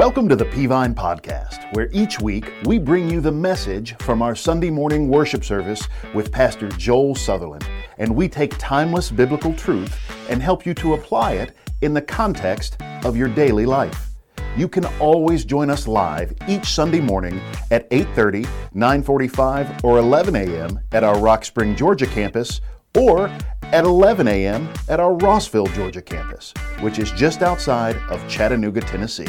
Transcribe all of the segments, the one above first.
Welcome to the Peavine Podcast, where each week we bring you the message from our Sunday morning worship service with Pastor Joel Sutherland, and we take timeless biblical truth and help you to apply it in the context of your daily life. You can always join us live each Sunday morning at 8:30, 9:45, or 11 a.m. at our Rock Spring, Georgia campus or at 11 a.m. at our Rossville, Georgia campus, which is just outside of Chattanooga, Tennessee.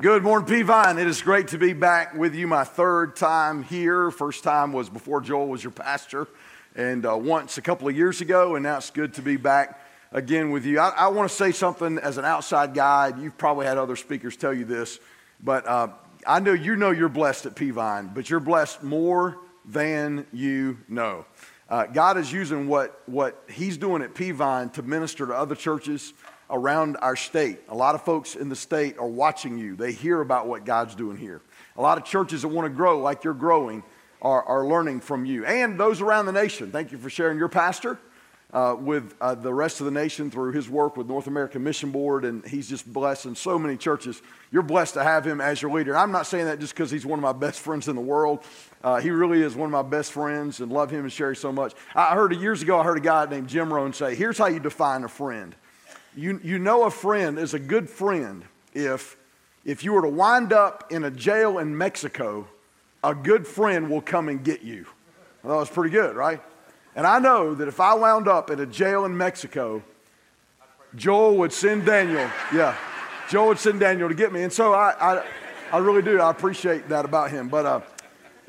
Good morning, Peavine. It is great to be back with you. My third time here. First time was before Joel was your pastor, and uh, once a couple of years ago, and now it's good to be back again with you. I, I want to say something as an outside guide. You've probably had other speakers tell you this, but uh, I know you know you're blessed at Peavine, but you're blessed more than you know. Uh, God is using what, what He's doing at Peavine to minister to other churches around our state. A lot of folks in the state are watching you, they hear about what God's doing here. A lot of churches that want to grow like you're growing are, are learning from you. And those around the nation, thank you for sharing your pastor. Uh, with uh, the rest of the nation through his work with North American Mission Board, and he's just blessing so many churches. You're blessed to have him as your leader. I'm not saying that just because he's one of my best friends in the world. Uh, he really is one of my best friends, and love him and Sherry so much. I heard years ago, I heard a guy named Jim Rohn say, "Here's how you define a friend." You, you know a friend is a good friend if, if you were to wind up in a jail in Mexico, a good friend will come and get you. Well, that was pretty good, right? And I know that if I wound up in a jail in Mexico, Joel would send Daniel, yeah, Joel would send Daniel to get me. And so I, I, I really do. I appreciate that about him. But uh,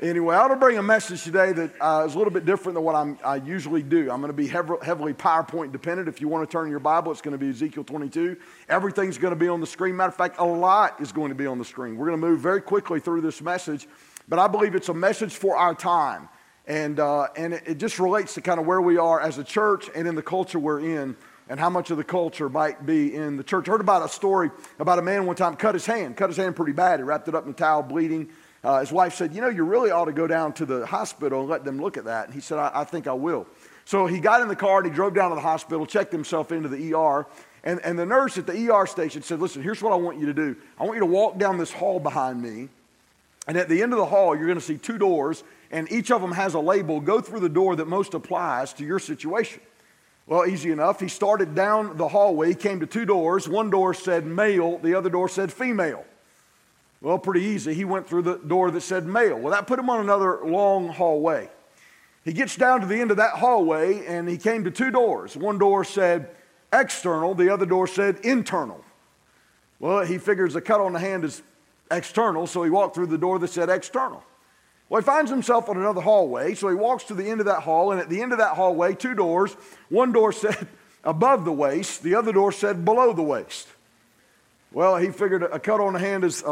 Anyway, I to bring a message today that uh, is a little bit different than what I'm, i usually do. I'm going to be heavily PowerPoint dependent. If you want to turn your Bible, it's going to be Ezekiel 22. Everything's going to be on the screen. Matter of fact, a lot is going to be on the screen. We're going to move very quickly through this message, but I believe it's a message for our time. And, uh, and it, it just relates to kind of where we are as a church and in the culture we're in and how much of the culture might be in the church. I heard about a story about a man one time cut his hand, cut his hand pretty bad. He wrapped it up in a towel, bleeding. Uh, his wife said, You know, you really ought to go down to the hospital and let them look at that. And he said, I, I think I will. So he got in the car and he drove down to the hospital, checked himself into the ER. And, and the nurse at the ER station said, Listen, here's what I want you to do. I want you to walk down this hall behind me. And at the end of the hall, you're going to see two doors, and each of them has a label. Go through the door that most applies to your situation. Well, easy enough. He started down the hallway. He came to two doors. One door said male, the other door said female. Well, pretty easy. He went through the door that said male. Well, that put him on another long hallway. He gets down to the end of that hallway and he came to two doors. One door said external, the other door said internal. Well, he figures a cut on the hand is external, so he walked through the door that said external. Well, he finds himself on another hallway, so he walks to the end of that hall, and at the end of that hallway, two doors. One door said above the waist, the other door said below the waist. Well, he figured a cut on the hand is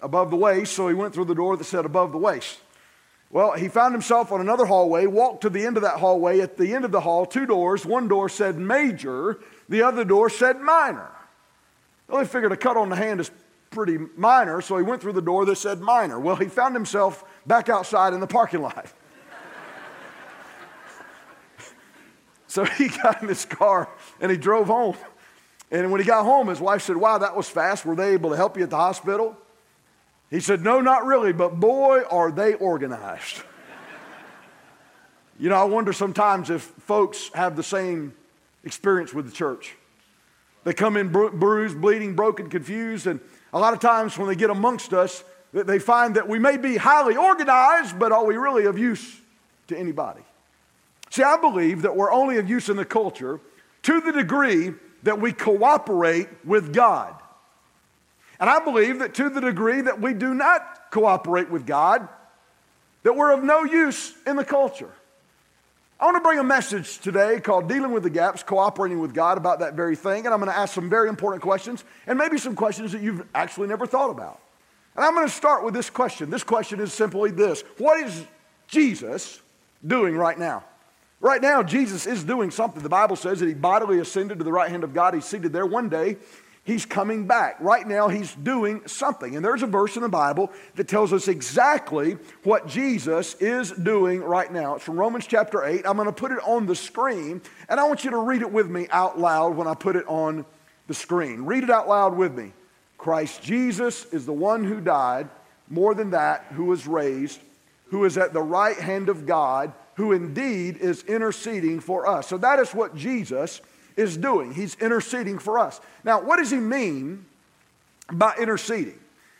above the waist, so he went through the door that said above the waist. Well, he found himself on another hallway, walked to the end of that hallway. At the end of the hall, two doors. One door said major, the other door said minor. Well, he figured a cut on the hand is pretty minor, so he went through the door that said minor. Well, he found himself back outside in the parking lot. so he got in his car and he drove home. And when he got home, his wife said, Wow, that was fast. Were they able to help you at the hospital? He said, No, not really, but boy, are they organized. you know, I wonder sometimes if folks have the same experience with the church. They come in bru- bruised, bleeding, broken, confused, and a lot of times when they get amongst us, they find that we may be highly organized, but are we really of use to anybody? See, I believe that we're only of use in the culture to the degree that we cooperate with God. And I believe that to the degree that we do not cooperate with God, that we're of no use in the culture. I want to bring a message today called Dealing with the Gaps, Cooperating with God about that very thing. And I'm going to ask some very important questions and maybe some questions that you've actually never thought about. And I'm going to start with this question. This question is simply this What is Jesus doing right now? Right now, Jesus is doing something. The Bible says that he bodily ascended to the right hand of God. He's seated there one day He's coming back. Right now, he's doing something. And there's a verse in the Bible that tells us exactly what Jesus is doing right now. It's from Romans chapter 8. I'm going to put it on the screen, and I want you to read it with me out loud when I put it on the screen. Read it out loud with me. Christ Jesus is the one who died, more than that, who was raised, who is at the right hand of God, who indeed is interceding for us. So that is what Jesus is doing. He's interceding for us. Now, what does he mean by interceding?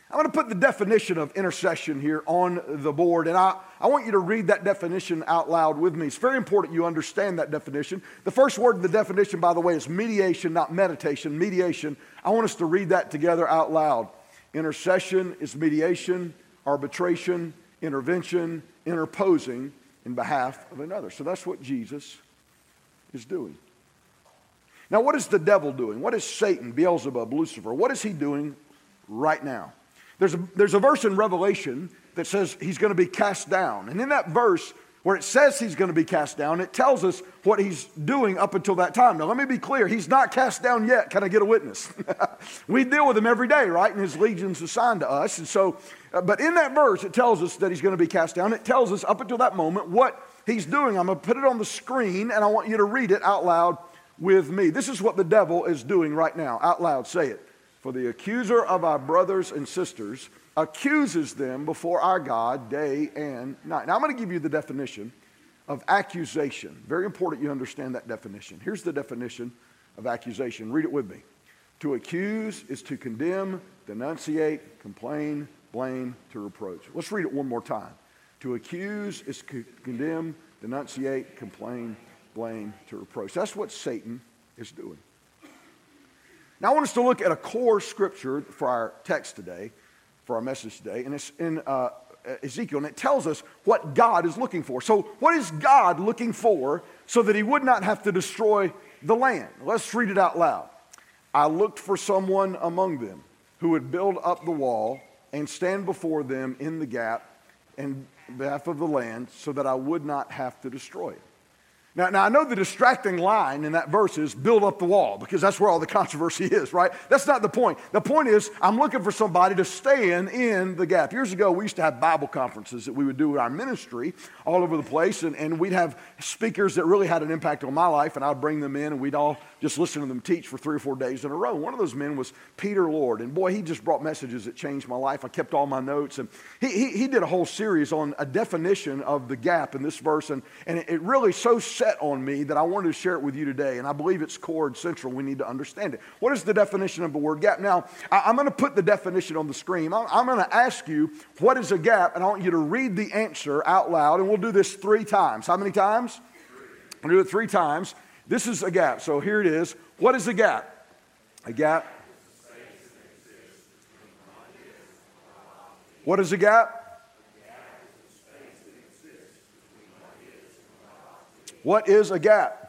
I'm going to put the definition of intercession here on the board, and I, I want you to read that definition out loud with me. It's very important you understand that definition. The first word in the definition, by the way, is mediation, not meditation. Mediation. I want us to read that together out loud. Intercession is mediation, arbitration, intervention, interposing in behalf of another. So that's what Jesus is doing. Now, what is the devil doing? What is Satan, Beelzebub, Lucifer? What is he doing right now? There's a, there's a verse in Revelation that says he's going to be cast down. And in that verse, where it says he's going to be cast down, it tells us what he's doing up until that time. Now, let me be clear. He's not cast down yet. Can I get a witness? we deal with him every day, right? And his legion's assigned to us. And so, uh, but in that verse, it tells us that he's going to be cast down. It tells us up until that moment what he's doing. I'm going to put it on the screen and I want you to read it out loud with me. This is what the devil is doing right now. Out loud, say it. For the accuser of our brothers and sisters accuses them before our God day and night. Now, I'm going to give you the definition of accusation. Very important you understand that definition. Here's the definition of accusation. Read it with me. To accuse is to condemn, denunciate, complain, blame, to reproach. Let's read it one more time. To accuse is to condemn, denunciate, complain, blame, to reproach. That's what Satan is doing. Now, I want us to look at a core scripture for our text today, for our message today, and it's in uh, Ezekiel, and it tells us what God is looking for. So, what is God looking for so that he would not have to destroy the land? Let's read it out loud. I looked for someone among them who would build up the wall and stand before them in the gap in behalf of the land so that I would not have to destroy it. Now, now, I know the distracting line in that verse is build up the wall because that's where all the controversy is, right? That's not the point. The point is, I'm looking for somebody to stand in the gap. Years ago, we used to have Bible conferences that we would do in our ministry all over the place, and, and we'd have speakers that really had an impact on my life, and I'd bring them in, and we'd all just listen to them teach for three or four days in a row. One of those men was Peter Lord, and boy, he just brought messages that changed my life. I kept all my notes, and he, he, he did a whole series on a definition of the gap in this verse, and, and it really so on me that I wanted to share it with you today. And I believe it's core and central. We need to understand it. What is the definition of the word gap? Now, I, am going to put the definition on the screen. I'm, I'm going to ask you, what is a gap? And I want you to read the answer out loud. And we'll do this three times. How many times? We'll do it three times. This is a gap. So here it is. What is a gap? A gap. What is a gap? What is a gap?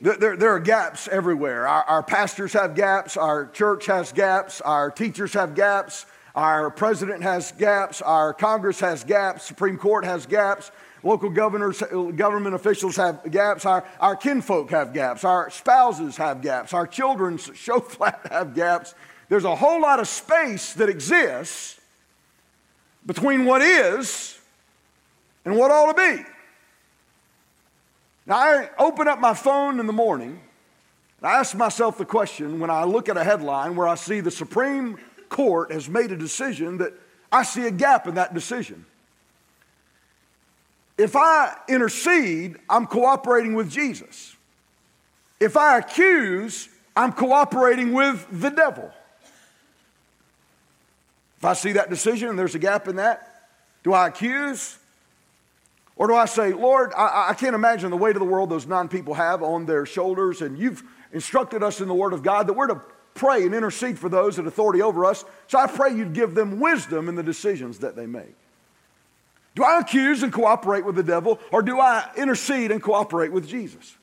There, there, are gaps everywhere. Our, our, pastors have gaps, our church has gaps, our teachers have gaps, our president has gaps, our Congress has gaps, Supreme Court has gaps, local governors, government officials have gaps, our, our kinfolk have gaps, our spouses have gaps, our children's show flat have gaps. There's a whole lot of space that exists between what is and what ought to be. Now, I open up my phone in the morning and I ask myself the question when I look at a headline where I see the Supreme Court has made a decision that I see a gap in that decision. If I intercede, I'm cooperating with Jesus. If I accuse, I'm cooperating with the devil. If I see that decision and there's a gap in that, do I accuse? Or do I say, Lord, I, I, can't imagine the weight of the world those nine people have on their shoulders, and you've instructed us in the Word of God that we're to pray and intercede for those in authority over us. So I pray you'd give them wisdom in the decisions that they make. Do I accuse and cooperate with the devil, or do I intercede and cooperate with Jesus?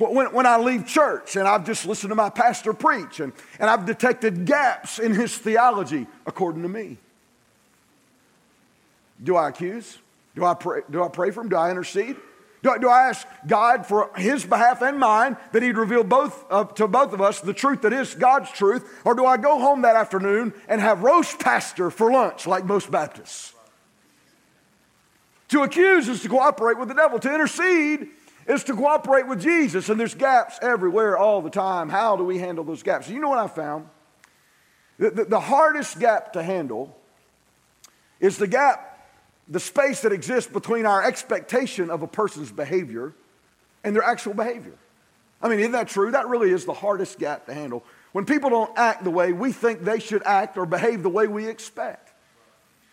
When, when I leave church and I've just listened to my pastor preach and, and I've detected gaps in his theology according to me. Do I accuse? Do I pray, do I pray for him? Do I intercede? Do, do I ask God for his behalf and mine that he'd reveal both uh, to both of us the truth that is God's truth? Or do I go home that afternoon and have roast pastor for lunch like most Baptists? To accuse is to cooperate with the devil. To intercede is to cooperate with Jesus. And there's gaps everywhere all the time. How do we handle those gaps? You know what I found? The, the, the hardest gap to handle is the gap the space that exists between our expectation of a person's behavior and their actual behavior. I mean, isn't that true? That really is the hardest gap to handle. When people don't act the way we think they should act or behave the way we expect.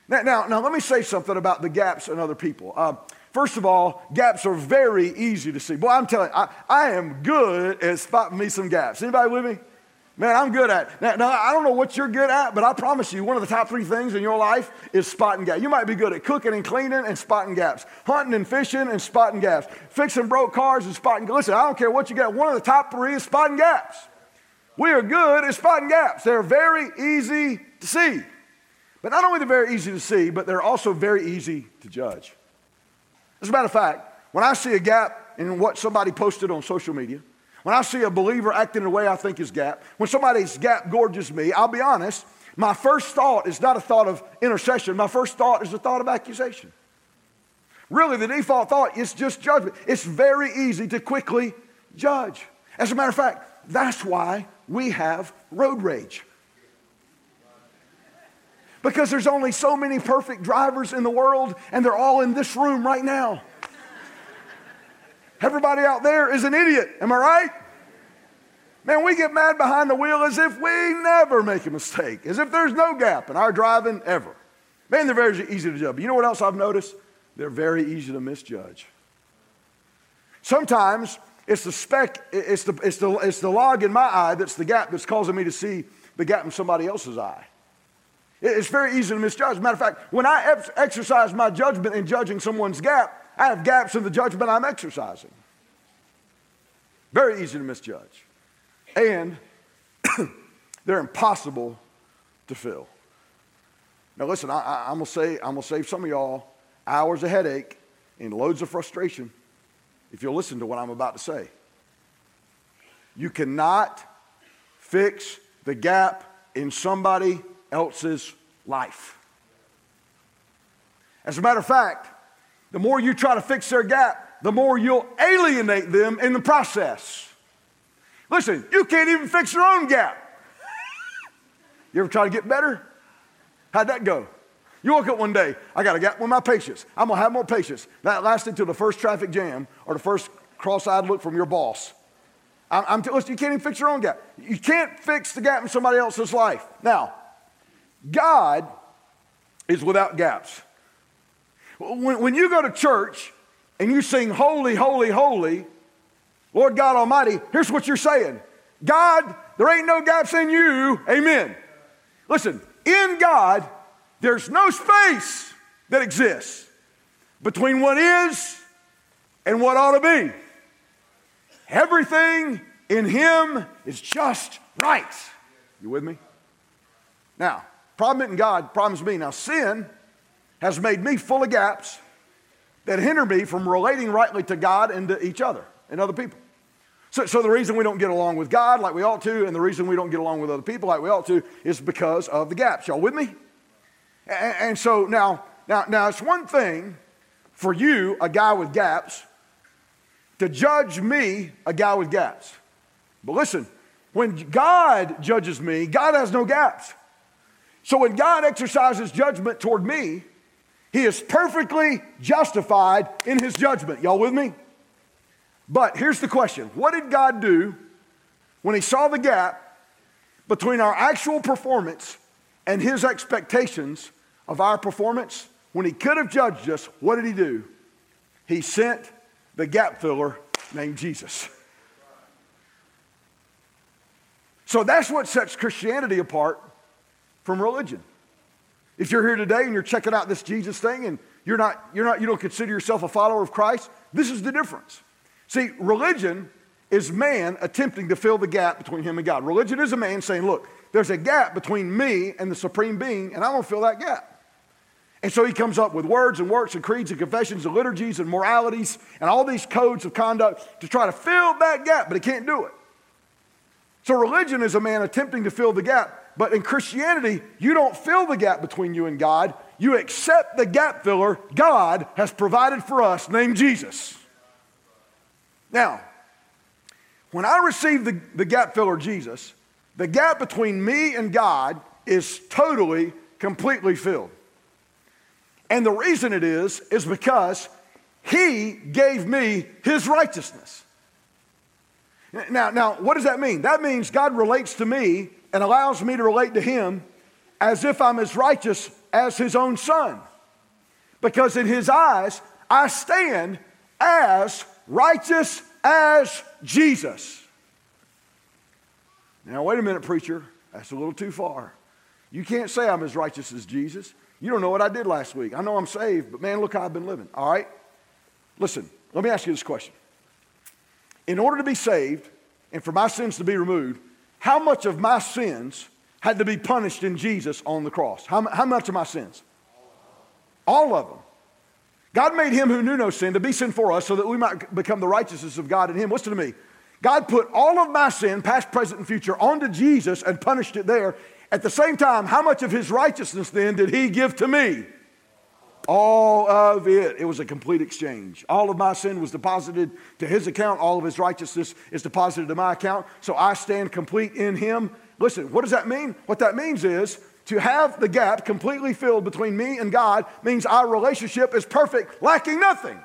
Now, now, now let me say something about the gaps in other people. Uh, first of all, gaps are very easy to see. Boy, I'm telling you, I, I am good at spotting me some gaps. Anybody with me? Man, I'm good at it. Now, now, I don't know what you're good at, but I promise you, one of the top three things in your life is spotting gaps. You might be good at cooking and cleaning and spotting gaps, hunting and fishing and spotting gaps, fixing broke cars and spotting gaps. Listen, I don't care what you got. One of the top three is spotting gaps. We are good at spotting gaps. They're very easy to see. But not only they're very easy to see, but they're also very easy to judge. As a matter of fact, when I see a gap in what somebody posted on social media, when I see a believer acting in a way I think is gap, when somebody's gap gorges me, I'll be honest, my first thought is not a thought of intercession. My first thought is a thought of accusation. Really, the default thought is just judgment. It's very easy to quickly judge. As a matter of fact, that's why we have road rage. Because there's only so many perfect drivers in the world, and they're all in this room right now. Everybody out there is an idiot. Am I right? Man, we get mad behind the wheel as if we never make a mistake, as if there's no gap in our driving ever. Man, they're very easy to judge. But you know what else I've noticed? They're very easy to misjudge. Sometimes it's the speck, it's the, it's, the, it's the log in my eye that's the gap that's causing me to see the gap in somebody else's eye. It's very easy to misjudge. a Matter of fact, when I exercise my judgment in judging someone's gap, I have gaps in the judgment I'm exercising. Very easy to misjudge. And they're impossible to fill. Now, listen, I, am going to say, I'm going to save some of y'all hours of headache and loads of frustration if you'll listen to what I'm about to say. You cannot fix the gap in somebody else's life. As a matter of fact, the more you try to fix their gap, the more you'll alienate them in the process. Listen, you can't even fix your own gap. You ever try to get better? How'd that go? You woke up one day, I got a gap with my patience. I'm gonna have more patience. That lasted until the first traffic jam or the first cross-eyed look from your boss. I'm, I'm t- listen, you can't even fix your own gap. You can't fix the gap in somebody else's life. Now, God is without gaps. When, when you go to church and you sing holy, holy, holy, Lord God Almighty, here's what you're saying God, there ain't no gaps in you. Amen. Listen, in God, there's no space that exists between what is and what ought to be. Everything in Him is just right. You with me? Now, problem isn't God, problem's me. Now, sin has made me full of gaps that hinder me from relating rightly to God and to each other and other people. So, so the reason we don't get along with God like we ought to, and the reason we don't get along with other people like we ought to, is because of the gaps. Y'all with me? And, and so now, now, now it's one thing for you, a guy with gaps, to judge me, a guy with gaps. But listen, when God judges me, God has no gaps. So when God exercises judgment toward me, he is perfectly justified in his judgment. Y'all with me? But here's the question What did God do when he saw the gap between our actual performance and his expectations of our performance? When he could have judged us, what did he do? He sent the gap filler named Jesus. So that's what sets Christianity apart from religion. If you're here today and you're checking out this Jesus thing and you're not, you're not, you don't consider yourself a follower of Christ, this is the difference. See, religion is man attempting to fill the gap between him and God. Religion is a man saying, look, there's a gap between me and the supreme being, and I'm gonna fill that gap. And so he comes up with words and works and creeds and confessions and liturgies and moralities and all these codes of conduct to try to fill that gap, but he can't do it. So religion is a man attempting to fill the gap. But in Christianity, you don't fill the gap between you and God. You accept the gap filler God has provided for us, named Jesus. Now, when I receive the, the gap filler Jesus, the gap between me and God is totally, completely filled. And the reason it is, is because He gave me His righteousness. Now, now, what does that mean? That means God relates to me and allows me to relate to Him as if I'm as righteous as His own Son. Because in His eyes, I stand as righteous as Jesus. Now, wait a minute, preacher. That's a little too far. You can't say I'm as righteous as Jesus. You don't know what I did last week. I know I'm saved, but man, look how I've been living. All right? Listen, let me ask you this question. In order to be saved and for my sins to be removed, how much of my sins had to be punished in Jesus on the cross? How, how much of my sins? All of them. God made him who knew no sin to be sin for us so that we might become the righteousness of God in him. Listen to me. God put all of my sin, past, present, and future, onto Jesus and punished it there. At the same time, how much of his righteousness then did he give to me? All of it. It was a complete exchange. All of my sin was deposited to his account. All of his righteousness is deposited to my account. So I stand complete in him. Listen, what does that mean? What that means is to have the gap completely filled between me and God means our relationship is perfect, lacking nothing.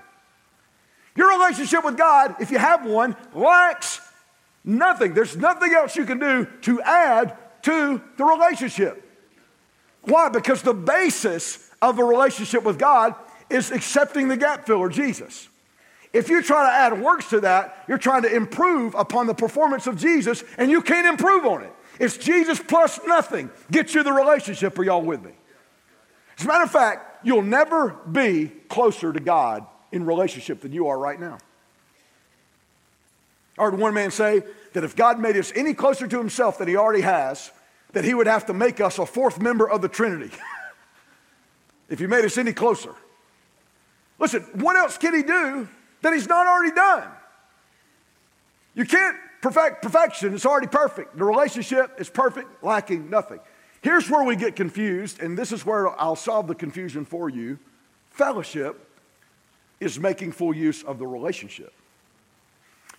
Your relationship with God, if you have one, lacks nothing. There's nothing else you can do to add to the relationship. Why? Because the basis of a relationship with God is accepting the gap filler, Jesus. If you try to add works to that, you're trying to improve upon the performance of Jesus, and you can't improve on it. It's Jesus plus nothing. Get you the relationship. Are y'all with me? As a matter of fact, you'll never be closer to God in relationship than you are right now. I heard one man say that if God made us any closer to himself than he already has, that he would have to make us a fourth member of the Trinity. if he made us any closer. Listen, what else can he do that he's not already done? You can't perfect perfection, it's already perfect. The relationship is perfect, lacking nothing. Here's where we get confused, and this is where I'll solve the confusion for you. Fellowship is making full use of the relationship.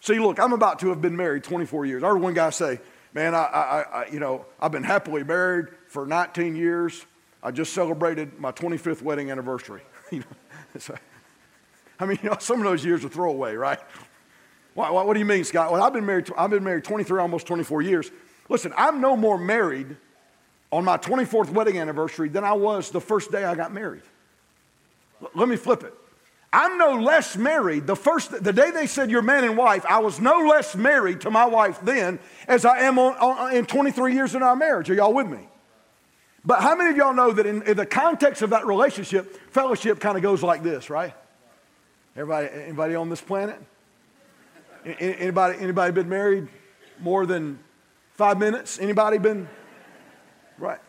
See, look, I'm about to have been married 24 years. I heard one guy say, Man, I, I, I, you know, I've been happily married for 19 years. I just celebrated my 25th wedding anniversary. I mean, you know, some of those years are throwaway, right? What, what, what do you mean, Scott? Well, I've been married. I've been married 23, almost 24 years. Listen, I'm no more married on my 24th wedding anniversary than I was the first day I got married. L- let me flip it. I'm no less married. The first, the day they said you're man and wife, I was no less married to my wife then as I am on, on, in 23 years in our marriage. Are y'all with me? But how many of y'all know that in, in the context of that relationship, fellowship kind of goes like this, right? Everybody, anybody on this planet? Anybody, anybody been married more than five minutes? Anybody been? Right.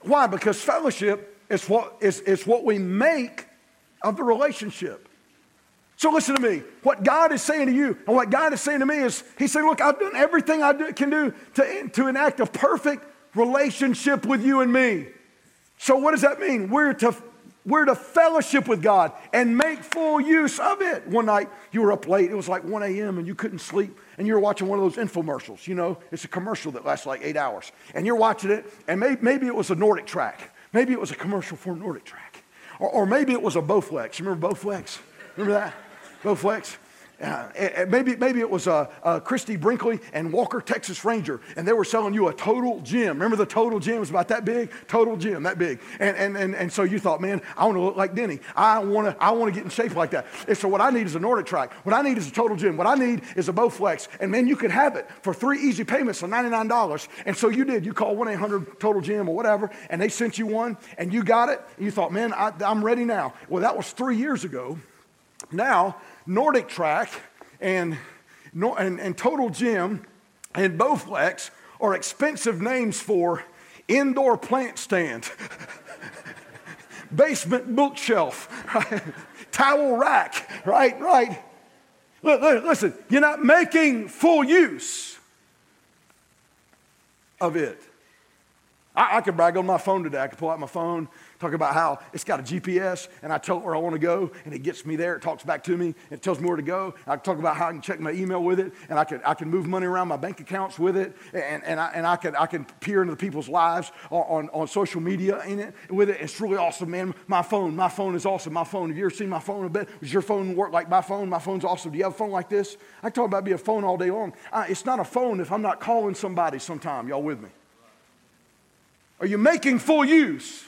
Why? Because fellowship is what, is, is what we make of the relationship. So listen to me. What God is saying to you and what God is saying to me is, He's saying, Look, I've done everything I do, can do to, to enact a perfect relationship with you and me. So what does that mean? We're to we're to fellowship with God and make full use of it. One night you were up late, it was like 1 a.m., and you couldn't sleep, and you were watching one of those infomercials. You know, it's a commercial that lasts like eight hours. And you're watching it, and maybe, maybe it was a NordicTrack. Maybe it was a commercial for NordicTrack. Or, or maybe it was a Bowflex. Remember Bowflex? Remember that? Bowflex? Uh, maybe, maybe it was uh, uh, Christie Brinkley and Walker Texas Ranger, and they were selling you a total gym. Remember the total gym was about that big? Total gym, that big. And, and, and, and so you thought, man, I want to look like Denny. I want to I wanna get in shape like that. And so what I need is a NordicTrack. What I need is a total gym. What I need is a Bowflex. And man, you could have it for three easy payments of $99. And so you did. You called 1 800 Total Gym or whatever, and they sent you one, and you got it. And you thought, man, I, I'm ready now. Well, that was three years ago. Now, NordicTrack and, and, and Total Gym and Bowflex are expensive names for indoor plant stand. basement bookshelf, towel rack, right? Right. Listen, you're not making full use of it. I, I could brag on my phone today. I could pull out my phone Talk about how it's got a GPS and I tell it where I want to go and it gets me there. It talks back to me it tells me where to go. I talk about how I can check my email with it and I can, I can move money around my bank accounts with it and, and, I, and I, can, I can peer into people's lives on, on, on social media in it, with it. It's really awesome, man. My phone, my phone is awesome. My phone, have you ever seen my phone a bit? Does your phone work like my phone? My phone's awesome. Do you have a phone like this? I talk about being a phone all day long. It's not a phone if I'm not calling somebody sometime. Y'all with me? Are you making full use?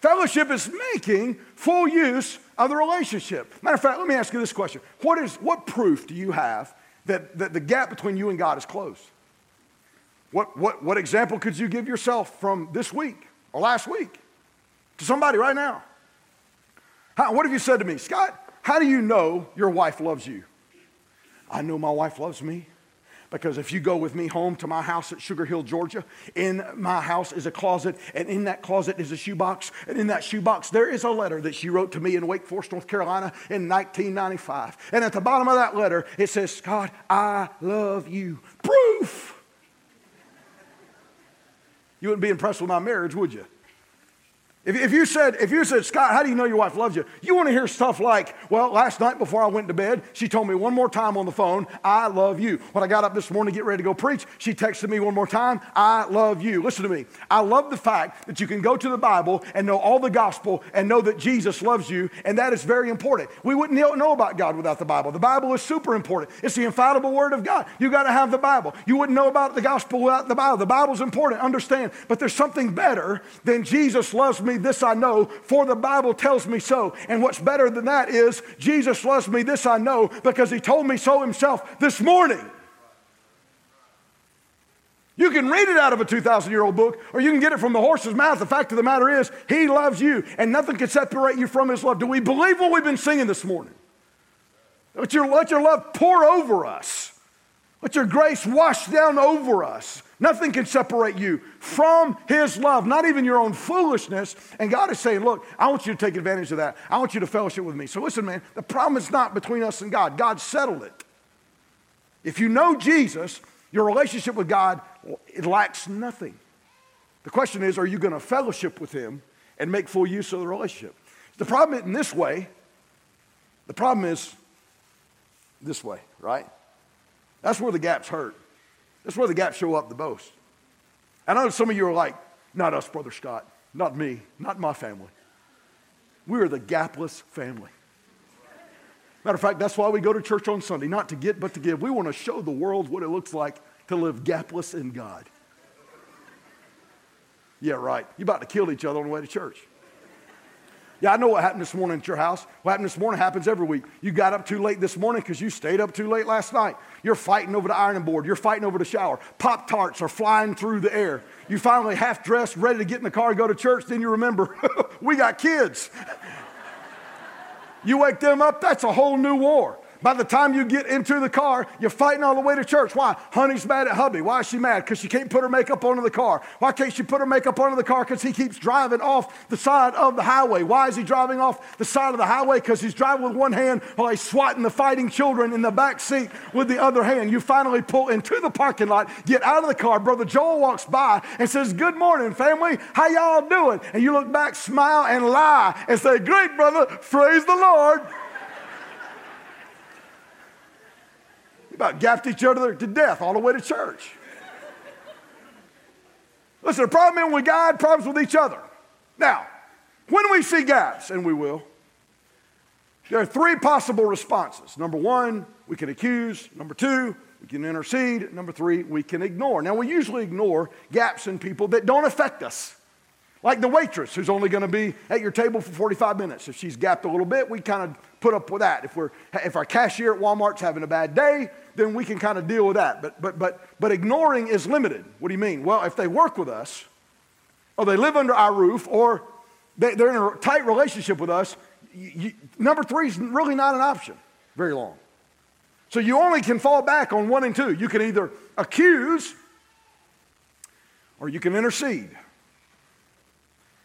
Fellowship is making full use of the relationship. Matter of fact, let me ask you this question. What, is, what proof do you have that, that the gap between you and God is closed? What, what, what example could you give yourself from this week or last week to somebody right now? How, what have you said to me? Scott, how do you know your wife loves you? I know my wife loves me because if you go with me home to my house at Sugar Hill, Georgia, in my house is a closet, and in that closet is a shoebox, and in that shoebox there is a letter that she wrote to me in Wake Forest, North Carolina in 1995. And at the bottom of that letter, it says, Scott, I love you. Proof! You wouldn't be impressed with my marriage, would you? If, if, you said, if you said, Scott, how do you know your wife loves you? You want to hear stuff like, well, last night before I went to bed, she told me one more time on the phone, I love you. When I got up this morning to get ready to go preach, she texted me one more time, I love you. Listen to me. I love the fact that you can go to the Bible and know all the gospel and know that Jesus loves you, and that is very important. We wouldn't know about God without the Bible. The Bible is super important. It's the infallible word of God. You got to have the Bible. You wouldn't know about the gospel without the Bible. The Bible's important, understand, but there's something better than Jesus loves me me, this I know, for the Bible tells me so. And what's better than that is Jesus loves me, this I know, because he told me so himself this morning. You can read it out of a 2,000 year old book, or you can get it from the horse's mouth. The fact of the matter is, he loves you, and nothing can separate you from his love. Do we believe what we've been singing this morning? Let your, let your love pour over us. Let your grace wash down over us. Nothing can separate you from His love, not even your own foolishness. And God is saying, Look, I want you to take advantage of that. I want you to fellowship with me. So listen, man, the problem is not between us and God. God settled it. If you know Jesus, your relationship with God, it lacks nothing. The question is, are you going to fellowship with Him and make full use of the relationship? The problem in this way, the problem is this way, right? That's where the gaps hurt. That's where the gaps show up the most. I know some of you are like, not us, Brother Scott, not me, not my family. We are the gapless family. Matter of fact, that's why we go to church on Sunday, not to get, but to give. We want to show the world what it looks like to live gapless in God. Yeah, right. You're about to kill each other on the way to church. Yeah, I know what happened this morning at your house. What happened this morning happens every week. You got up too late this morning because you stayed up too late last night. You're fighting over the ironing board. You're fighting over the shower. Pop Tarts are flying through the air. You finally half dressed, ready to get in the car and go to church. Then you remember, we got kids. you wake them up, that's a whole new war. By the time you get into the car, you're fighting all the way to church. Why? Honey's mad at hubby. Why is she mad? Because she can't put her makeup onto the car. Why can't she put her makeup onto the car? Because he keeps driving off the side of the highway. Why is he driving off the side of the highway? Because he's driving with one hand while he's swatting the fighting children in the back seat with the other hand. You finally pull into the parking lot, get out of the car. Brother Joel walks by and says, Good morning, family. How y'all doing? And you look back, smile, and lie and say, Great, brother. Praise the Lord. About gapped each other to death all the way to church. Listen, the problem is with God, problems with each other. Now, when we see gaps, and we will, there are three possible responses. Number one, we can accuse. Number two, we can intercede. Number three, we can ignore. Now, we usually ignore gaps in people that don't affect us. Like the waitress who's only going to be at your table for 45 minutes. If she's gapped a little bit, we kind of put up with that. If, we're, if our cashier at Walmart's having a bad day, then we can kind of deal with that. But, but, but, but ignoring is limited. What do you mean? Well, if they work with us, or they live under our roof, or they, are in a tight relationship with us, you, you, number three is really not an option very long. So you only can fall back on one and two. You can either accuse or you can intercede.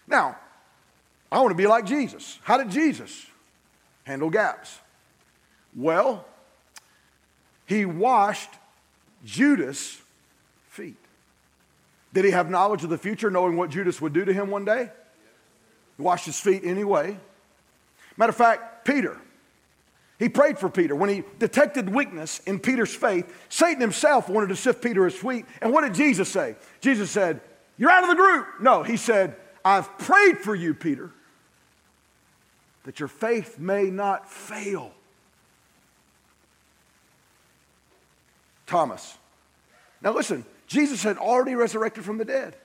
Now, I want to be like Jesus. How did Jesus handle gaps? Well, he washed Judas' feet. Did he have knowledge of the future, knowing what Judas would do to him one day? He washed his feet anyway. Matter of fact, Peter, he prayed for Peter. When he detected weakness in Peter's faith, Satan himself wanted to sift Peter as wheat. And what did Jesus say? Jesus said, You're out of the group. No, he said, I've prayed for you, Peter, that your faith may not fail. Thomas. Now listen, Jesus had already resurrected from the dead.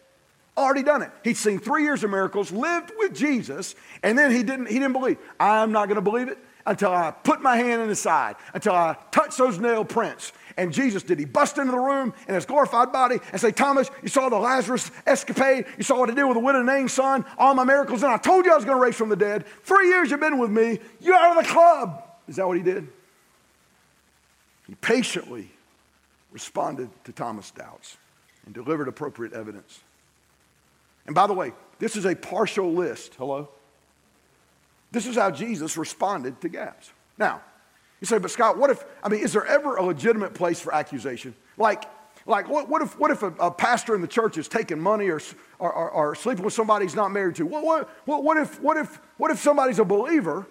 Already done it. He'd seen three years of miracles, lived with Jesus, and then he didn't, he didn't believe. I'm not going to believe it until I put my hand in his side, until I touch those nail prints. And Jesus did. He bust into the room in his glorified body and say, Thomas, you saw the Lazarus escapade. You saw what I did with the widow named son, all my miracles. And I told you I was going to raise from the dead. Three years you've been with me. You're out of the club. Is that what he did? He patiently responded to Thomas' doubts and delivered appropriate evidence. And by the way, this is a partial list. Hello? This is how Jesus responded to gaps. Now, you say, but Scott, what if, I mean, is there ever a legitimate place for accusation? Like, like what, what if, what if a, a pastor in the church is taking money or, or, or, or sleeping with somebody he's not married to? What, what, what, what, if, what, if, what if somebody's a believer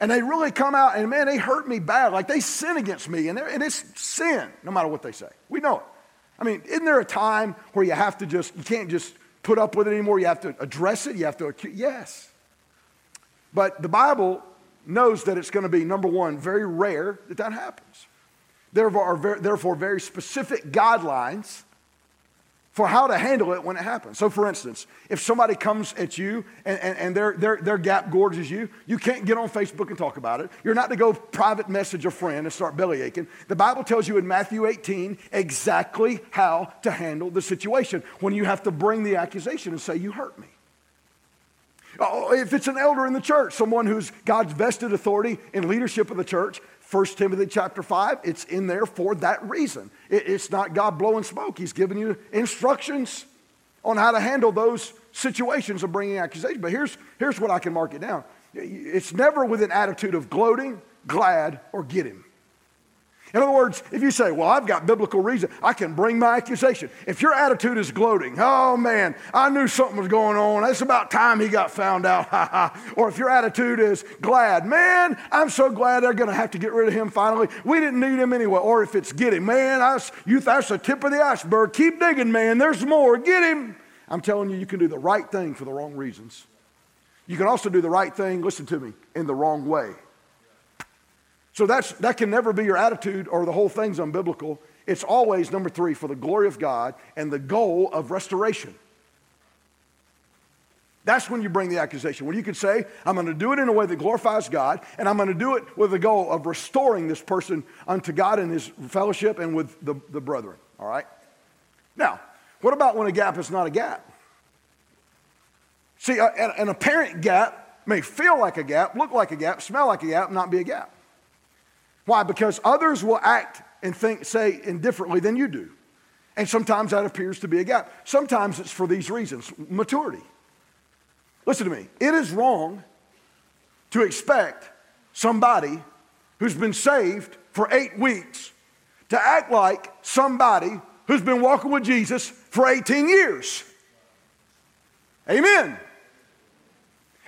and they really come out and man, they hurt me bad, like they sin against me, and, and it's sin, no matter what they say. We know it. I mean, isn't there a time where you have to just, you can't just put up with it anymore? You have to address it, you have to accuse, yes. But the Bible knows that it's going to be, number one, very rare that that happens. There are therefore very specific guidelines for how to handle it when it happens. So, for instance, if somebody comes at you and, and, and their, their, their gap gorges you, you can't get on Facebook and talk about it. You're not to go private message a friend and start belly aching. The Bible tells you in Matthew 18 exactly how to handle the situation when you have to bring the accusation and say, You hurt me. Oh, if it's an elder in the church, someone who's God's vested authority in leadership of the church, 1 Timothy chapter 5, it's in there for that reason. it's not God blowing smoke. He's giving you instructions on how to handle those situations of bringing accusation. But here's, here's what I can mark it down. It's never with an attitude of gloating, glad, or get him. In other words, if you say, Well, I've got biblical reason, I can bring my accusation. If your attitude is gloating, oh man, I knew something was going on. It's about time he got found out. or if your attitude is glad, man, I'm so glad they're going to have to get rid of him finally. We didn't need him anyway. Or if it's get him, man, I, you, that's the tip of the iceberg. Keep digging, man. There's more. Get him. I'm telling you, you can do the right thing for the wrong reasons. You can also do the right thing, listen to me, in the wrong way. So that's, that can never be your attitude or the whole thing's unbiblical. It's always, number three, for the glory of God and the goal of restoration. That's when you bring the accusation. When you can say, I'm going to do it in a way that glorifies God, and I'm going to do it with the goal of restoring this person unto God and his fellowship and with the, the brethren. All right? Now, what about when a gap is not a gap? See, an apparent gap may feel like a gap, look like a gap, smell like a gap, not be a gap. Why? Because others will act and think, say indifferently than you do. And sometimes that appears to be a gap. Sometimes it's for these reasons maturity. Listen to me. It is wrong to expect somebody who's been saved for eight weeks to act like somebody who's been walking with Jesus for 18 years. Amen.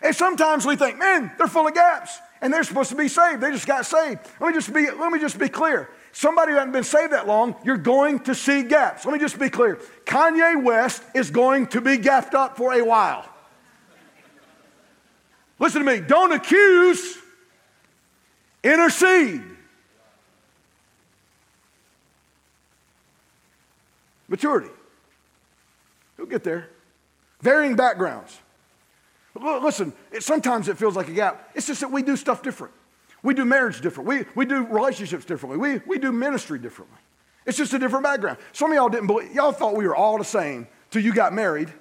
And sometimes we think, man, they're full of gaps and they're supposed to be saved. They just got saved. Let me just be, let me just be clear. Somebody who hasn't been saved that long, you're going to see gaps. Let me just be clear. Kanye West is going to be gapped up for a while. Listen to me. Don't accuse, intercede. Maturity. You'll get there. Varying backgrounds. Listen, it, sometimes it feels like a gap. It's just that we do stuff different. We do marriage different. We, we do relationships differently. We, we do ministry differently. It's just a different background. Some of y'all didn't believe, y'all thought we were all the same till you got married.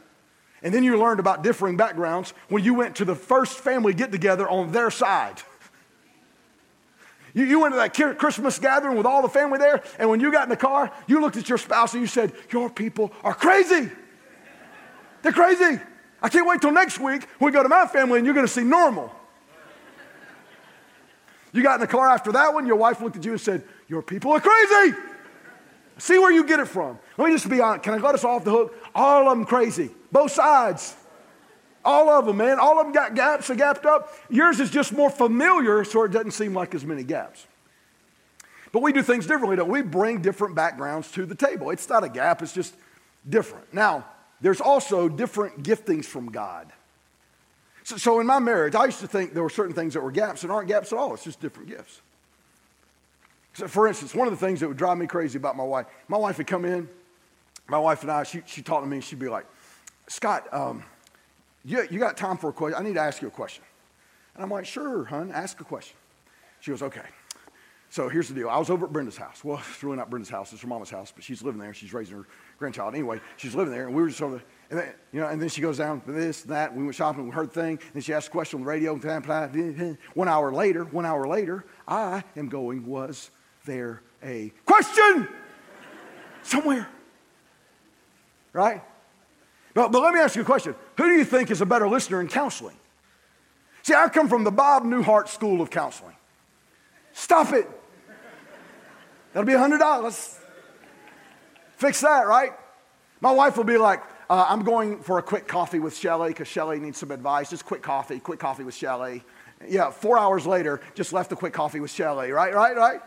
And then you learned about differing backgrounds when you went to the first family get together on their side. You, you went to that Christmas gathering with all the family there, and when you got in the car, you looked at your spouse and you said, Your people are crazy. They're crazy. I can't wait till next week we go to my family and you're going to see normal. You got in the car after that one, your wife looked at you and said, Your people are crazy. See where you get it from. Let me just be honest. Can I let us off the hook? All of them crazy. Both sides. All of them, man. All of them got gaps and gapped up. Yours is just more familiar, so it doesn't seem like as many gaps. But we do things differently, don't we? bring different backgrounds to the table. It's not a gap, it's just different. Now, there's also different giftings from God. So, so in my marriage, I used to think there were certain things that were gaps and aren't gaps at all. It's just different gifts. So for instance, one of the things that would drive me crazy about my wife, my wife would come in, my wife and I, she, she talked to me, and she'd be like, Scott, um, you, you got time for a question? I need to ask you a question. And I'm like, sure, hon, ask a question. She goes, okay. So here's the deal. I was over at Brenda's house. Well, it's really not Brenda's house. It's her mama's house, but she's living there. She's raising her grandchild. Anyway, she's living there, and we were just over and then, you know, and then she goes down to this and that. We went shopping. We heard thing. And she asked a question on the radio. One hour later, one hour later, I am going, was there a question somewhere? Right? But, but let me ask you a question. Who do you think is a better listener in counseling? See, I come from the Bob Newhart School of Counseling. Stop it. That'll be $100. Fix that, right? My wife will be like, uh, I'm going for a quick coffee with Shelly because Shelly needs some advice. Just quick coffee, quick coffee with Shelly. Yeah, four hours later, just left a quick coffee with Shelly, right, right, right?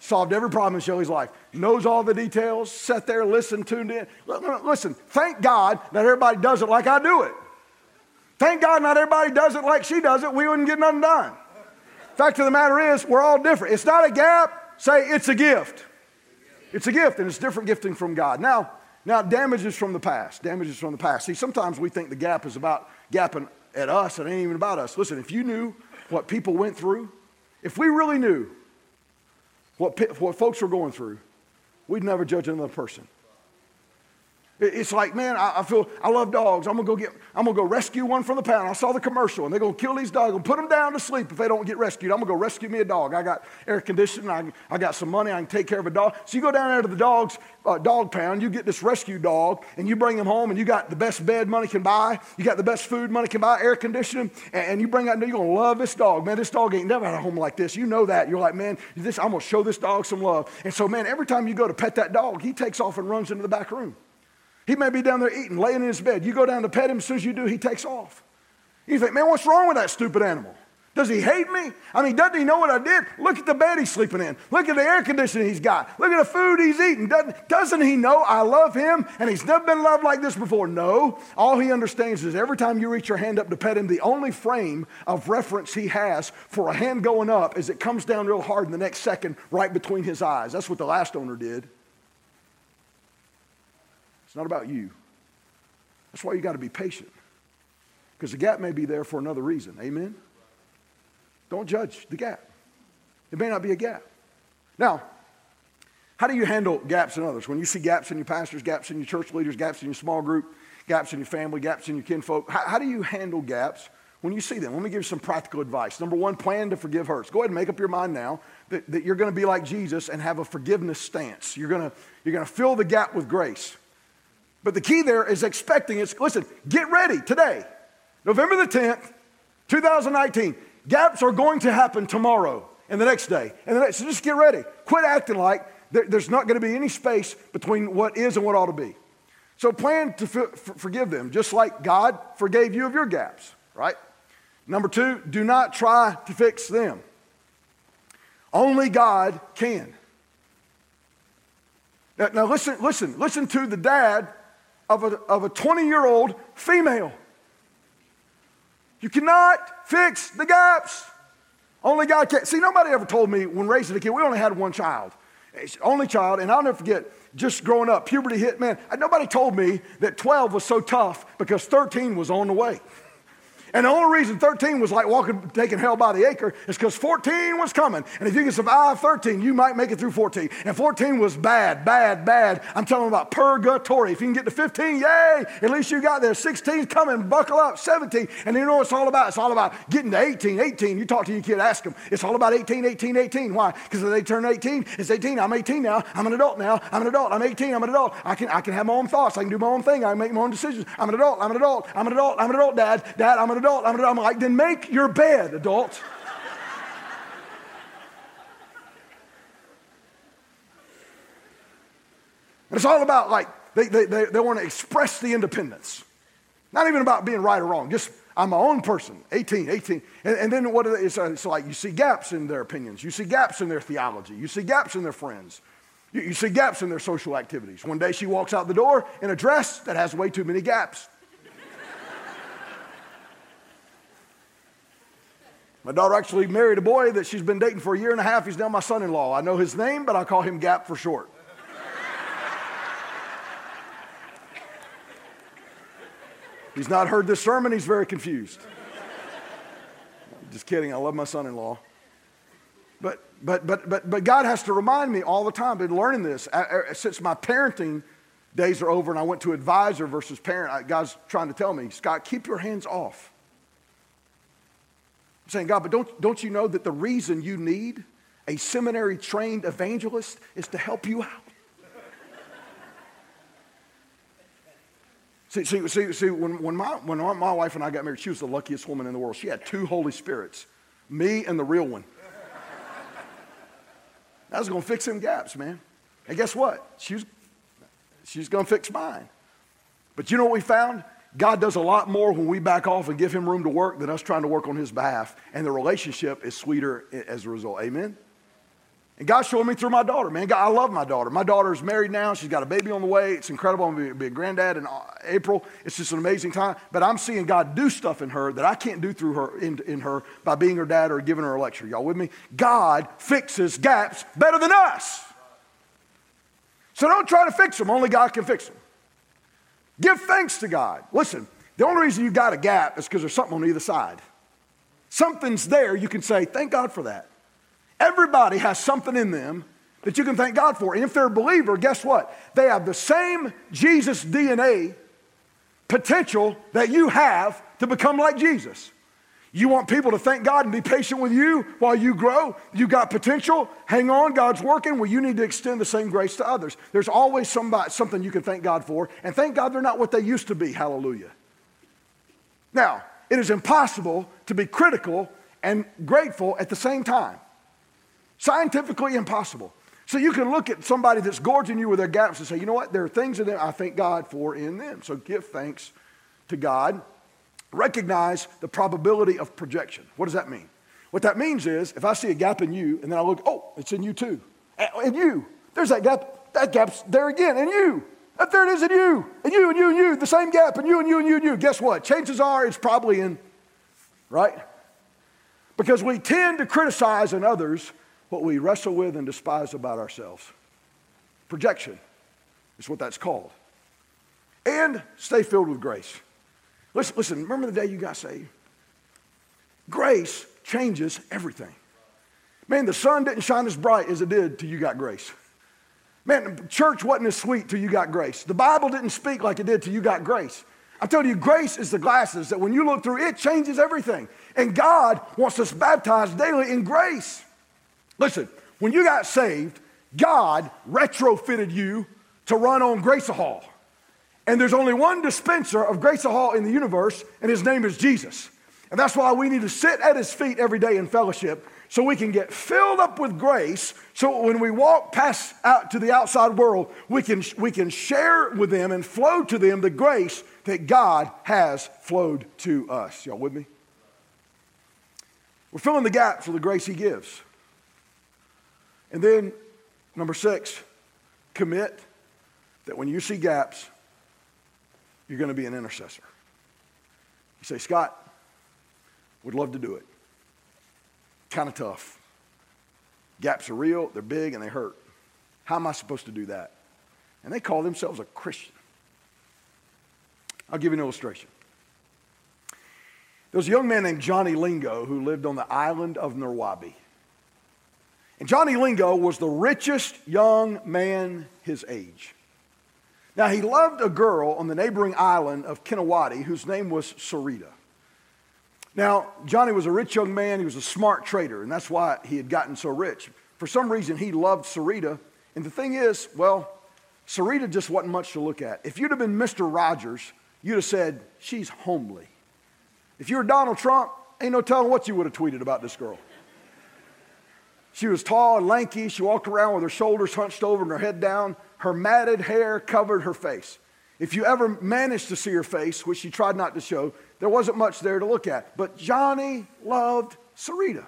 Solved every problem in Shelly's life. Knows all the details, sat there, listened, tuned in. Listen, thank God that everybody does it like I do it. Thank God not everybody does it like she does it. We wouldn't get nothing done. Fact of the matter is, we're all different. It's not a gap. Say it's a gift. It's a gift, and it's different gifting from God. Now, now damages from the past. Damages from the past. See, sometimes we think the gap is about gapping at us. And it ain't even about us. Listen, if you knew what people went through, if we really knew what, what folks were going through, we'd never judge another person. It's like, man, I, I, feel I love dogs. I'm gonna go get, I'm gonna go rescue one from the pound. I saw the commercial, and they're gonna kill these dogs and put them down to sleep if they don't get rescued. I'm gonna go rescue me a dog. I got air conditioning. I, I got some money. I can take care of a dog. So you go down there to the dogs uh, dog pound. You get this rescue dog, and you bring him home, and you got the best bed money can buy. You got the best food money can buy, air conditioning, and, and you bring out. You're gonna love this dog, man. This dog ain't never had a home like this. You know that. You're like, man, this, I'm gonna show this dog some love. And so, man, every time you go to pet that dog, he takes off and runs into the back room. He may be down there eating, laying in his bed. You go down to pet him, as soon as you do, he takes off. You think, man, what's wrong with that stupid animal? Does he hate me? I mean, doesn't he know what I did? Look at the bed he's sleeping in. Look at the air conditioning he's got. Look at the food he's eating. Doesn't, doesn't he know I love him and he's never been loved like this before? No. All he understands is every time you reach your hand up to pet him, the only frame of reference he has for a hand going up is it comes down real hard in the next second right between his eyes. That's what the last owner did. It's not about you. That's why you got to be patient. Because the gap may be there for another reason. Amen? Don't judge the gap. It may not be a gap. Now, how do you handle gaps in others? When you see gaps in your pastors, gaps in your church leaders, gaps in your small group, gaps in your family, gaps in your kinfolk, how, how do you handle gaps when you see them? Let me give you some practical advice. Number one, plan to forgive hurts. Go ahead and make up your mind now that, that you're going to be like Jesus and have a forgiveness stance. You're going to, you're going to fill the gap with grace. But the key there is expecting it. Listen, get ready today, November the 10th, 2019. Gaps are going to happen tomorrow and the next day. And the next, so just get ready. Quit acting like there, there's not going to be any space between what is and what ought to be. So plan to forgive them, just like God forgave you of your gaps, right? Number two, do not try to fix them. Only God can. Now, now listen, listen, listen to the dad of a, of a 20 year old female. You cannot fix the gaps. Only God can. See, nobody ever told me when raising a kid, we only had one child. only child, and I'll never forget, just growing up, puberty hit, man, nobody told me that 12 was so tough because 13 was on the way. And the only reason 13 was like walking, taking hell by the acre is because 14 was coming. And if you can survive 13, you might make it through 14. And 14 was bad, bad, bad. I'm telling about purgatory. If you can get to 15, yay, at least you got there. 16's coming, buckle up. 17, and you know what it's all about? It's all about getting to 18, 18. You talk to your kid, ask them. It's all about 18, 18, 18. Why? Because they turn 18, it's 18. I'm 18 now. I'm an adult now. I'm an adult. I'm 18. I'm an adult. I can, I can have my own thoughts. I can do my own thing. I can make my own decisions. I'm an adult. I'm an adult. I'm an adult. I'm an adult, Dad. Dad, I'm an adult. I'm an adult. I'm like, then make your bed, adult. And it's all about like, they, they, they, they want to express the independence. Not even about being right or wrong, just I'm my own person, 18, 18. And, and then what it's, uh, it's like you see gaps in their opinions, you see gaps in their theology, you see gaps in their friends, you, you see gaps in their social activities. One day she walks out the door in a dress that has way too many gaps. My daughter actually married a boy that she's been dating for a year and a half. He's now my son in law. I know his name, but I call him Gap for short. He's not heard this sermon, he's very confused. Just kidding, I love my son in law. But, but, but, but, but God has to remind me all the time, I've been learning this. Uh, uh, since my parenting days are over and I went to advisor versus parent, God's trying to tell me, Scott, keep your hands off. Saying, God, but don't, don't you know that the reason you need a seminary trained evangelist is to help you out? See, see, see, see when, when, my, when my wife and I got married, she was the luckiest woman in the world. She had two Holy Spirits, me and the real one. That was going to fix them gaps, man. And guess what? She's, she's going to fix mine. But you know what we found? God does a lot more when we back off and give him room to work than us trying to work on his behalf. And the relationship is sweeter as a result. Amen? And God showed me through my daughter, man. God, I love my daughter. My daughter is married now. She's got a baby on the way. It's incredible. I'm going to be a granddad in uh, April. It's just an amazing time. But I'm seeing God do stuff in her that I can't do through her in, in her by being her dad or giving her a lecture. Y'all with me? God fixes gaps better than us. So don't try to fix them. Only God can fix them. Give thanks to God. Listen, the only reason you got a gap is because there's something on either side. Something's there. You can say, thank God for that. Everybody has something in them that you can thank God for. And if they're a believer, guess what? They have the same Jesus DNA potential that you have to become like Jesus. You want people to thank God and be patient with you while you grow. You got potential. Hang on, God's working. Well, you need to extend the same grace to others. There's always somebody, something you can thank God for. And thank God they're not what they used to be. Hallelujah. Now, it is impossible to be critical and grateful at the same time. Scientifically impossible. So you can look at somebody that's gorging you with their gaps and say, you know what? There are things in them I thank God for in them. So give thanks to God. Recognize the probability of projection. What does that mean? What that means is if I see a gap in you and then I look, oh, it's in you too. In you. There's that gap. That gap's there again. In you. Up there it is in you. And you and you and you. The same gap. And you and you and you and you. Guess what? Chances are it's probably in, right? Because we tend to criticize in others what we wrestle with and despise about ourselves. Projection is what that's called. And stay filled with grace. Listen, listen, remember the day you got saved? Grace changes everything. Man, the sun didn't shine as bright as it did till you got grace. Man, church wasn't as sweet till you got grace. The Bible didn't speak like it did till you got grace. I'm telling you, grace is the glasses that when you look through, it changes everything. And God wants us baptized daily in grace. Listen, when you got saved, God retrofitted you to run on Grace-A-Hall. And there's only one dispenser of Grace-A-Hall in the universe, and his name is Jesus. And that's why we need to sit at his feet every day in fellowship so we can get filled up with grace so when we walk past out to the outside world, we can, we can share with them and flow to them the grace that God has flowed to us. Y'all with me? We're filling the gaps with the grace he gives. And then, number six, commit that when you see gaps, you're going to be an intercessor. You say, Scott, would love to do it. Kind of tough. Gaps are real, they're big, and they hurt. How am I supposed to do that? And they call themselves a Christian. I'll give you an illustration. There was a young man named Johnny Lingo who lived on the island of Nurwabi. And Johnny Lingo was the richest young man his age. Now, he loved a girl on the neighboring island of Kinawati whose name was Sarita. Now, Johnny was a rich young man. He was a smart trader, and that's why he had gotten so rich. For some reason, he loved Sarita. And the thing is, well, Sarita just wasn't much to look at. If you'd have been Mr. Rogers, you'd have said, she's homely. If you were Donald Trump, ain't no telling what you would have tweeted about this girl. She was tall and lanky. She walked around with her shoulders hunched over and her head down. Her matted hair covered her face. If you ever managed to see her face, which she tried not to show, there wasn't much there to look at. But Johnny loved Sarita.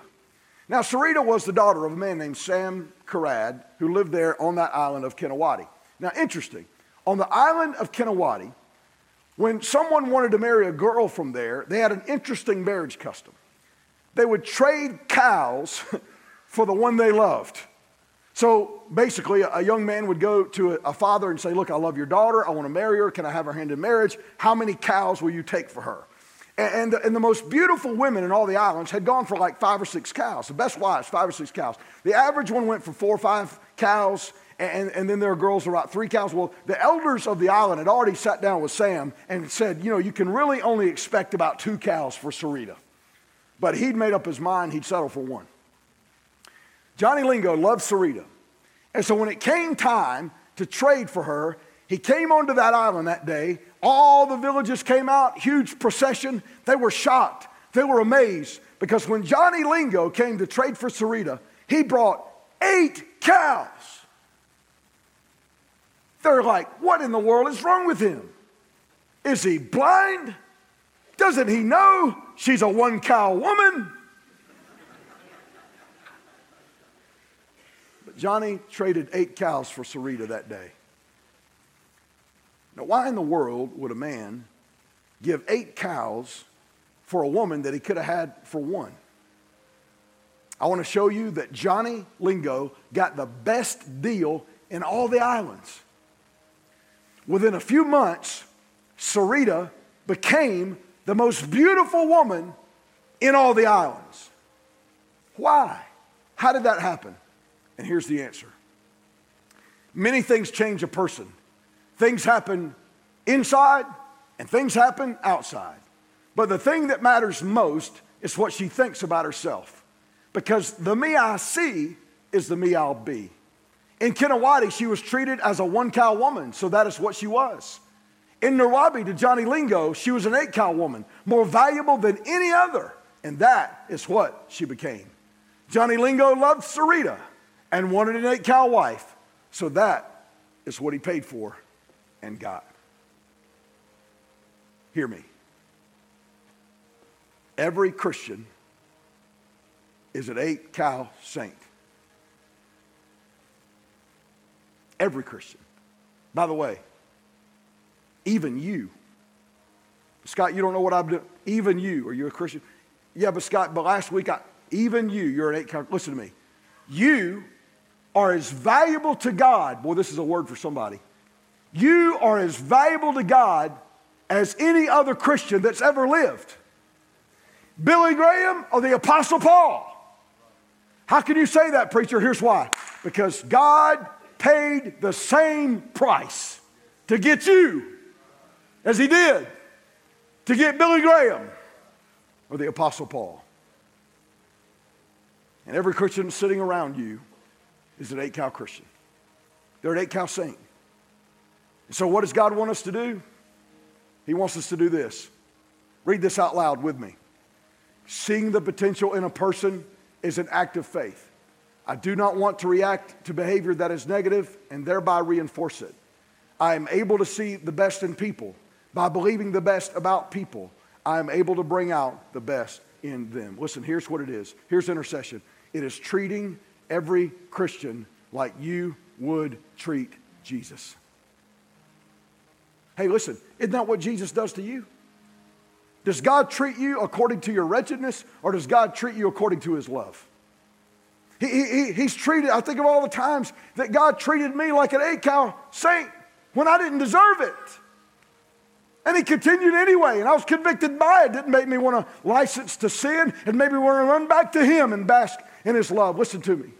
Now, Sarita was the daughter of a man named Sam Karad who lived there on that island of Kinawati. Now, interesting. On the island of Kinawati, when someone wanted to marry a girl from there, they had an interesting marriage custom. They would trade cows for the one they loved. So basically, a young man would go to a father and say, Look, I love your daughter. I want to marry her. Can I have her hand in marriage? How many cows will you take for her? And the, and the most beautiful women in all the islands had gone for like five or six cows. The best wives, five or six cows. The average one went for four or five cows, and, and then there are girls about three cows. Well, the elders of the island had already sat down with Sam and said, You know, you can really only expect about two cows for Sarita. But he'd made up his mind he'd settle for one. Johnny Lingo loved Sarita. And so when it came time to trade for her, he came onto that island that day. All the villagers came out, huge procession. They were shocked. They were amazed because when Johnny Lingo came to trade for Sarita, he brought eight cows. They're like, what in the world is wrong with him? Is he blind? Doesn't he know she's a one cow woman? Johnny traded eight cows for Sarita that day. Now, why in the world would a man give eight cows for a woman that he could have had for one? I want to show you that Johnny Lingo got the best deal in all the islands. Within a few months, Sarita became the most beautiful woman in all the islands. Why? How did that happen? And here's the answer many things change a person. Things happen inside and things happen outside. But the thing that matters most is what she thinks about herself. Because the me I see is the me I'll be. In Kinawati, she was treated as a one cow woman, so that is what she was. In Nurwabi, to Johnny Lingo, she was an eight cow woman, more valuable than any other, and that is what she became. Johnny Lingo loved Sarita and wanted an eight cow wife. So that is what he paid for and got. Hear me. Every Christian is an eight cow saint. Every Christian. By the way, even you. Scott, you don't know what I'm doing. Even you. Are you a Christian? Yeah, but Scott, but last week, I, even you, you're an eight cow. Listen to me. You are as valuable to God. Boy, this is a word for somebody. You are as valuable to God as any other Christian that's ever lived. Billy Graham or the Apostle Paul? How can you say that, preacher? Here's why. Because God paid the same price to get you as he did to get Billy Graham or the Apostle Paul. And every Christian sitting around you is an eight cow Christian. They're an eight cow saint. So, what does God want us to do? He wants us to do this. Read this out loud with me. Seeing the potential in a person is an act of faith. I do not want to react to behavior that is negative and thereby reinforce it. I am able to see the best in people. By believing the best about people, I am able to bring out the best in them. Listen, here's what it is. Here's intercession. It is treating every Christian like you would treat Jesus. Hey, listen, isn't that what Jesus does to you? Does God treat you according to your wretchedness or does God treat you according to his love? He, he, he's treated, I think of all the times that God treated me like an eight cow saint when I didn't deserve it. And he continued anyway, and I was convicted by it. didn't make me want to license to sin. Made me want to run back to him and bask in his love. Listen to me.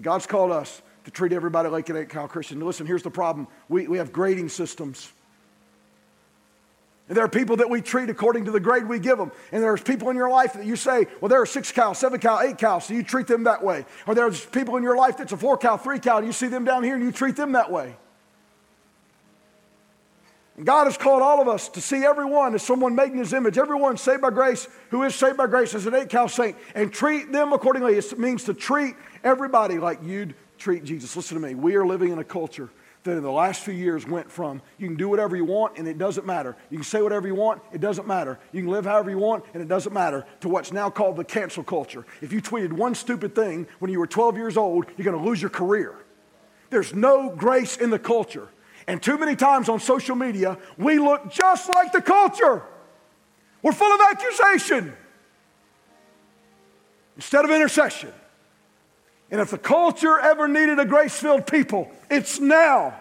God's called us to treat everybody like an eight cow Christian. Listen, here's the problem we, we have grading systems. And there are people that we treat according to the grade we give them. And there's people in your life that you say, well, there are six cows, seven cow, eight cows, so you treat them that way. Or there's people in your life that's a four cow, three cow, and you see them down here and you treat them that way. God has called all of us to see everyone as someone made in his image, everyone saved by grace who is saved by grace as an eight cow saint, and treat them accordingly. It means to treat everybody like you'd treat Jesus. Listen to me. We are living in a culture that in the last few years went from you can do whatever you want and it doesn't matter. You can say whatever you want, it doesn't matter. You can live however you want and it doesn't matter to what's now called the cancel culture. If you tweeted one stupid thing when you were 12 years old, you're going to lose your career. There's no grace in the culture. And too many times on social media, we look just like the culture. We're full of accusation instead of intercession. And if the culture ever needed a grace filled people, it's now.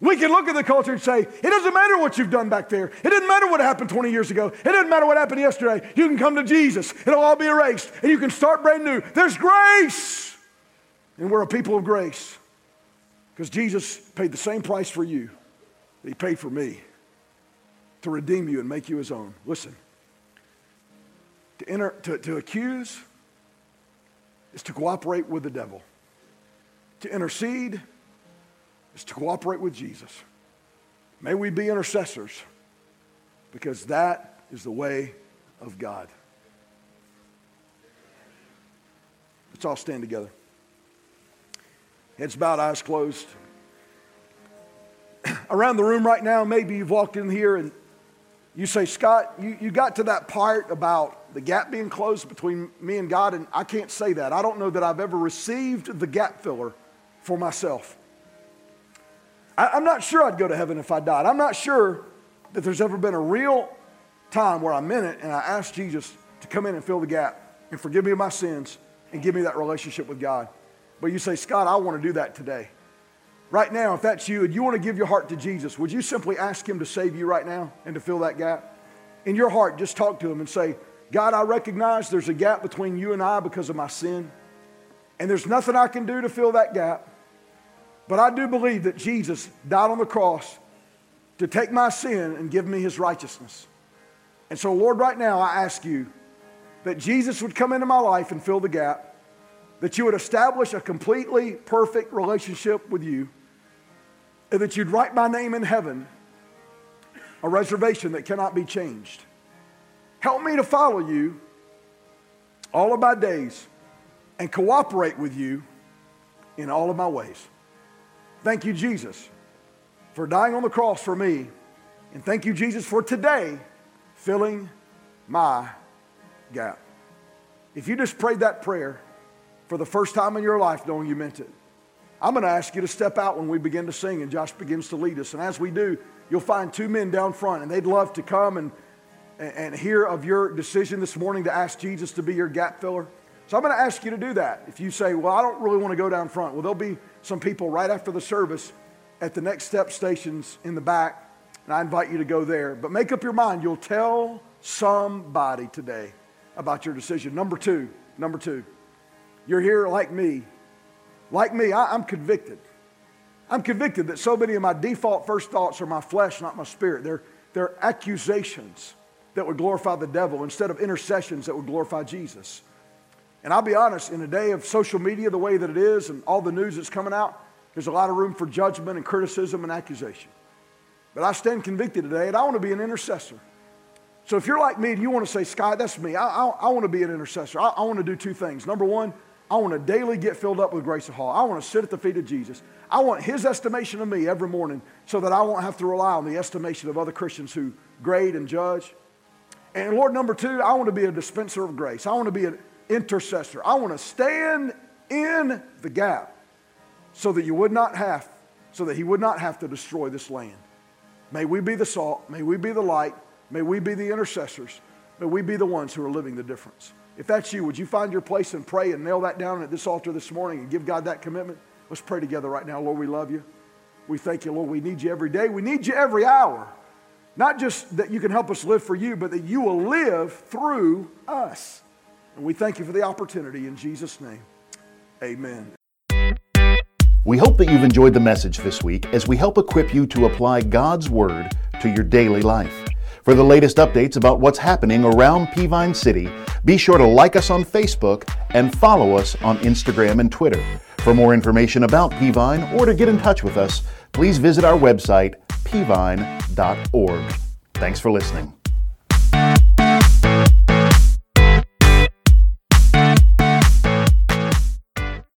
We can look at the culture and say, it doesn't matter what you've done back there. It doesn't matter what happened 20 years ago. It doesn't matter what happened yesterday. You can come to Jesus, it'll all be erased, and you can start brand new. There's grace. And we're a people of grace because Jesus paid the same price for you that he paid for me to redeem you and make you his own. Listen, to, enter, to, to accuse, is to cooperate with the devil. To intercede is to cooperate with Jesus. May we be intercessors because that is the way of God. Let's all stand together. Heads bowed, eyes closed. Around the room right now, maybe you've walked in here and you say, Scott, you, you got to that part about the gap being closed between me and God, and I can't say that. I don't know that I've ever received the gap filler for myself. I, I'm not sure I'd go to heaven if I died. I'm not sure that there's ever been a real time where I meant it and I asked Jesus to come in and fill the gap and forgive me of my sins and give me that relationship with God. But you say, Scott, I want to do that today. Right now, if that's you and you want to give your heart to Jesus, would you simply ask Him to save you right now and to fill that gap? In your heart, just talk to Him and say, God, I recognize there's a gap between you and I because of my sin, and there's nothing I can do to fill that gap. But I do believe that Jesus died on the cross to take my sin and give me His righteousness. And so, Lord, right now, I ask you that Jesus would come into my life and fill the gap, that you would establish a completely perfect relationship with you and that you'd write my name in heaven, a reservation that cannot be changed. Help me to follow you all of my days and cooperate with you in all of my ways. Thank you, Jesus, for dying on the cross for me. And thank you, Jesus, for today filling my gap. If you just prayed that prayer for the first time in your life, knowing you meant it, I'm going to ask you to step out when we begin to sing and Josh begins to lead us. And as we do, you'll find two men down front, and they'd love to come and, and hear of your decision this morning to ask Jesus to be your gap filler. So I'm going to ask you to do that. If you say, Well, I don't really want to go down front, well, there'll be some people right after the service at the next step stations in the back, and I invite you to go there. But make up your mind, you'll tell somebody today about your decision. Number two, number two, you're here like me like me, I, I'm convicted. I'm convicted that so many of my default first thoughts are my flesh, not my spirit. They're, they're accusations that would glorify the devil instead of intercessions that would glorify Jesus. And I'll be honest, in a day of social media the way that it is and all the news that's coming out, there's a lot of room for judgment and criticism and accusation. But I stand convicted today and I want to be an intercessor. So if you're like me and you want to say, Scott, that's me, I, I, I want to be an intercessor. I, I want to do two things. Number one, I want to daily get filled up with grace of Hall. I want to sit at the feet of Jesus. I want his estimation of me every morning so that I won't have to rely on the estimation of other Christians who grade and judge. And Lord, number two, I want to be a dispenser of grace. I want to be an intercessor. I want to stand in the gap so that you would not have, so that he would not have to destroy this land. May we be the salt. May we be the light. May we be the intercessors. May we be the ones who are living the difference. If that's you, would you find your place and pray and nail that down at this altar this morning and give God that commitment? Let's pray together right now. Lord, we love you. We thank you, Lord. We need you every day. We need you every hour. not just that you can help us live for you, but that you will live through us. And we thank you for the opportunity in Jesus' name. Amen. We hope that you've enjoyed the message this week as we help equip you to apply God's Word to your daily life. For the latest updates about what's happening around Peavine City, be sure to like us on Facebook and follow us on Instagram and Twitter. For more information about Peavine or to get in touch with us, please visit our website, peavine.org. Thanks for listening.